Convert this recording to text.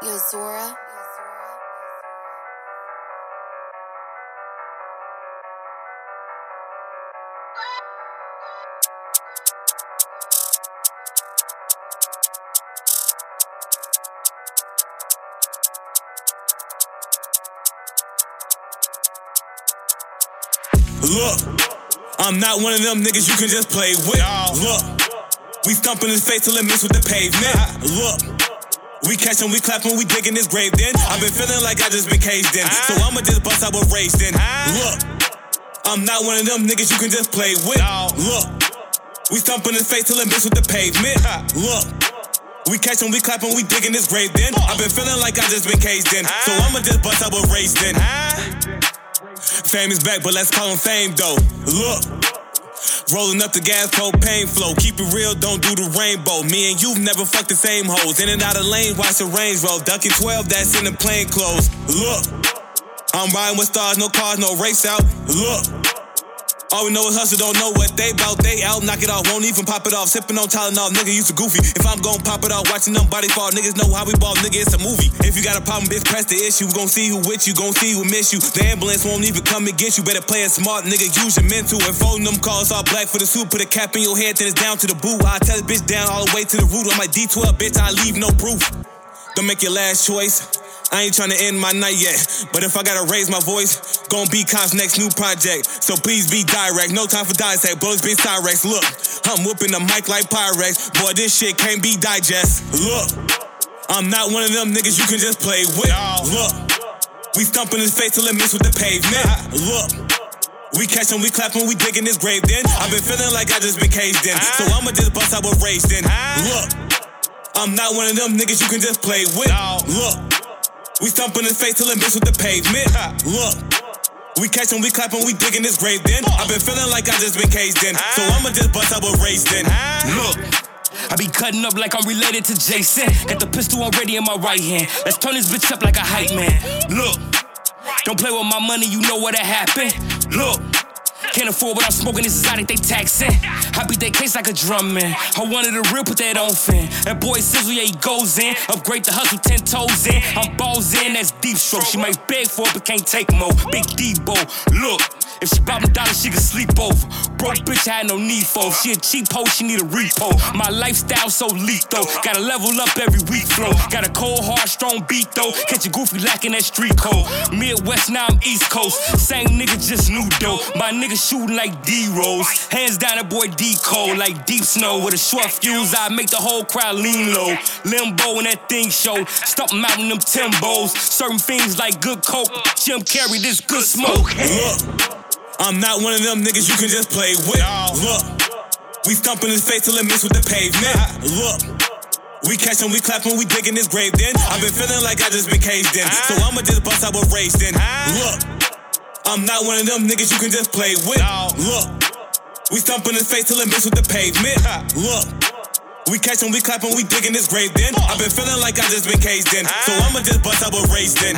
Yo, Zora. Look, I'm not one of them niggas you can just play with. Look, we thumping his face till it meets with the pavement. Look, we catch him, we clap him, we digging his grave then. I've been feeling like I just been caged in. So I'ma just bust out with raised in. Look, I'm not one of them niggas you can just play with. Look, we thumping his face till it meets with the pavement. Look. We catch him, we clap him, we digging his grave then. I've been feeling like I just been caged in. So I'ma just bust out with raised in. Fame is back, but let's call him fame though. Look. Rolling up the gas, propane flow. Keep it real, don't do the rainbow. Me and you've never fucked the same hoes. In and out of lane, watch the range roll. Ducking 12, that's in the plain clothes. Look. I'm riding with stars, no cars, no race out. Look. All we know is hustle, don't know what they bout. They out, knock it off, won't even pop it off. Sipping on Tylenol, nigga, used to goofy. If I'm gon' pop it off, watching them body fall, niggas know how we ball, nigga, it's a movie. If you got a problem, bitch, press the issue. We gon' see who with you, gon' see who miss you. The ambulance won't even come and get you. Better play it smart, nigga, use your mental. And phone them calls all black for the suit, put a cap in your head, then it's down to the boot. I tell the bitch down all the way to the root. I'm like D12, bitch, I leave no proof. Don't make your last choice. I ain't tryna end my night yet, but if I gotta raise my voice, gon' be Comp's next new project. So please be direct, no time for dissect. Bullets be Cyrex. Look, I'm whooping the mic like Pyrex. Boy, this shit can't be digest. Look, I'm not one of them niggas you can just play with. Look, we thumping his face till it meets with the pavement. Look. We catch him, we clap him, we diggin' this grave then. I've been feeling like I just been caged in. So I'ma just bust out with raised in. Look, I'm not one of them niggas you can just play with. Look, we thumping his face till it meets with the pavement. Look, we catch him, we clap him, we digging his grave then. I've been feeling like I just been caged in. So I'ma just bust out with raised in. Look. I be cutting up like I'm related to Jason. Got the pistol already in my right hand. Let's turn this bitch up like a hype man. Look, don't play with my money, you know what'll happen. Look. Can't afford what I'm smoking, this exotic, they taxing. I beat that case like a drum man. I wanted a real, put that on fin. That boy Cizzle, yeah, he goes in. Upgrade the hustle, 10 toes in. I'm balls in, that's deep stroke. She might beg for it, but can't take more. Big Deebo, look. If she bought me dollar, she could sleep over. Broke bitch, I had no need for. She a cheap hoe, she need a repo. My lifestyle so lethal. Gotta level up every week flow. Got a cold, hard, strong beat though. Catch a goofy lacking that street code. Midwest, now I'm East Coast. Same nigga, just new dough. My nigga shooting like D Rose. Hands down, that boy D Cole. Like deep snow with a short fuse. I make the whole crowd lean low. Limbo in that thing show. Stomp 'em out in them Timbos. Certain things like good coke. Jim Carrey this good smoke. Look, I'm not one of them niggas you can just play with. Look, we thumping his face till it meets with the pavement. Look, we catch we clap we digging his grave then. I've been feeling like I just been caged in. So I'ma just bust out with raised in. Look, I'm not one of them niggas you can just play with. Look, we thumping his face till it meets with the pavement. Look. We catch him, we clap him, we digging his grave then. I've been feeling like I just been caged in. So I'ma just bust out with raised in.